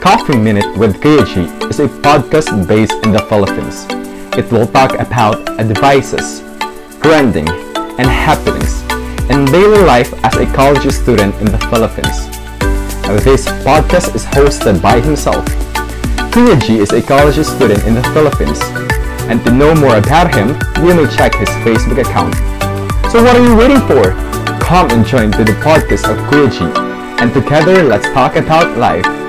Coffee Minute with Kuya is a podcast based in the Philippines. It will talk about advices, trending, and happenings in daily life as a college student in the Philippines. This podcast is hosted by himself. Kuya is a college student in the Philippines, and to know more about him, you may check his Facebook account. So what are you waiting for? Come and join to the podcast of Kuya and together let's talk about life.